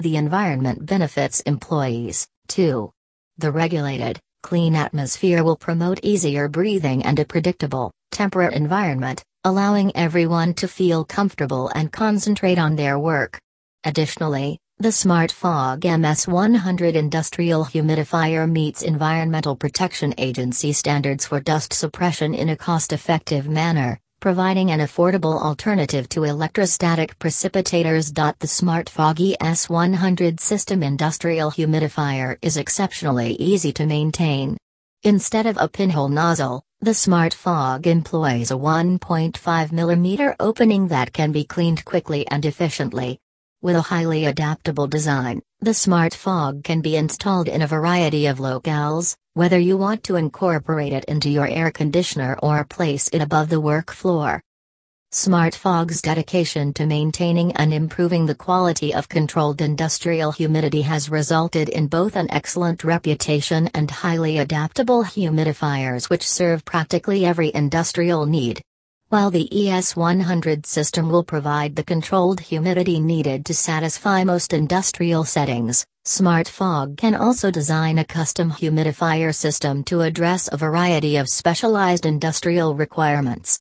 The environment benefits employees, too. The regulated, clean atmosphere will promote easier breathing and a predictable, temperate environment, allowing everyone to feel comfortable and concentrate on their work. Additionally, the Smart Fog MS100 industrial humidifier meets Environmental Protection Agency standards for dust suppression in a cost-effective manner, providing an affordable alternative to electrostatic precipitators. The Smart Fog ES100 system industrial humidifier is exceptionally easy to maintain. Instead of a pinhole nozzle, the Smart Fog employs a 1.5 mm opening that can be cleaned quickly and efficiently. With a highly adaptable design, the Smart Fog can be installed in a variety of locales, whether you want to incorporate it into your air conditioner or place it above the work floor. Smart Fog's dedication to maintaining and improving the quality of controlled industrial humidity has resulted in both an excellent reputation and highly adaptable humidifiers which serve practically every industrial need. While the ES100 system will provide the controlled humidity needed to satisfy most industrial settings, Smart Fog can also design a custom humidifier system to address a variety of specialized industrial requirements.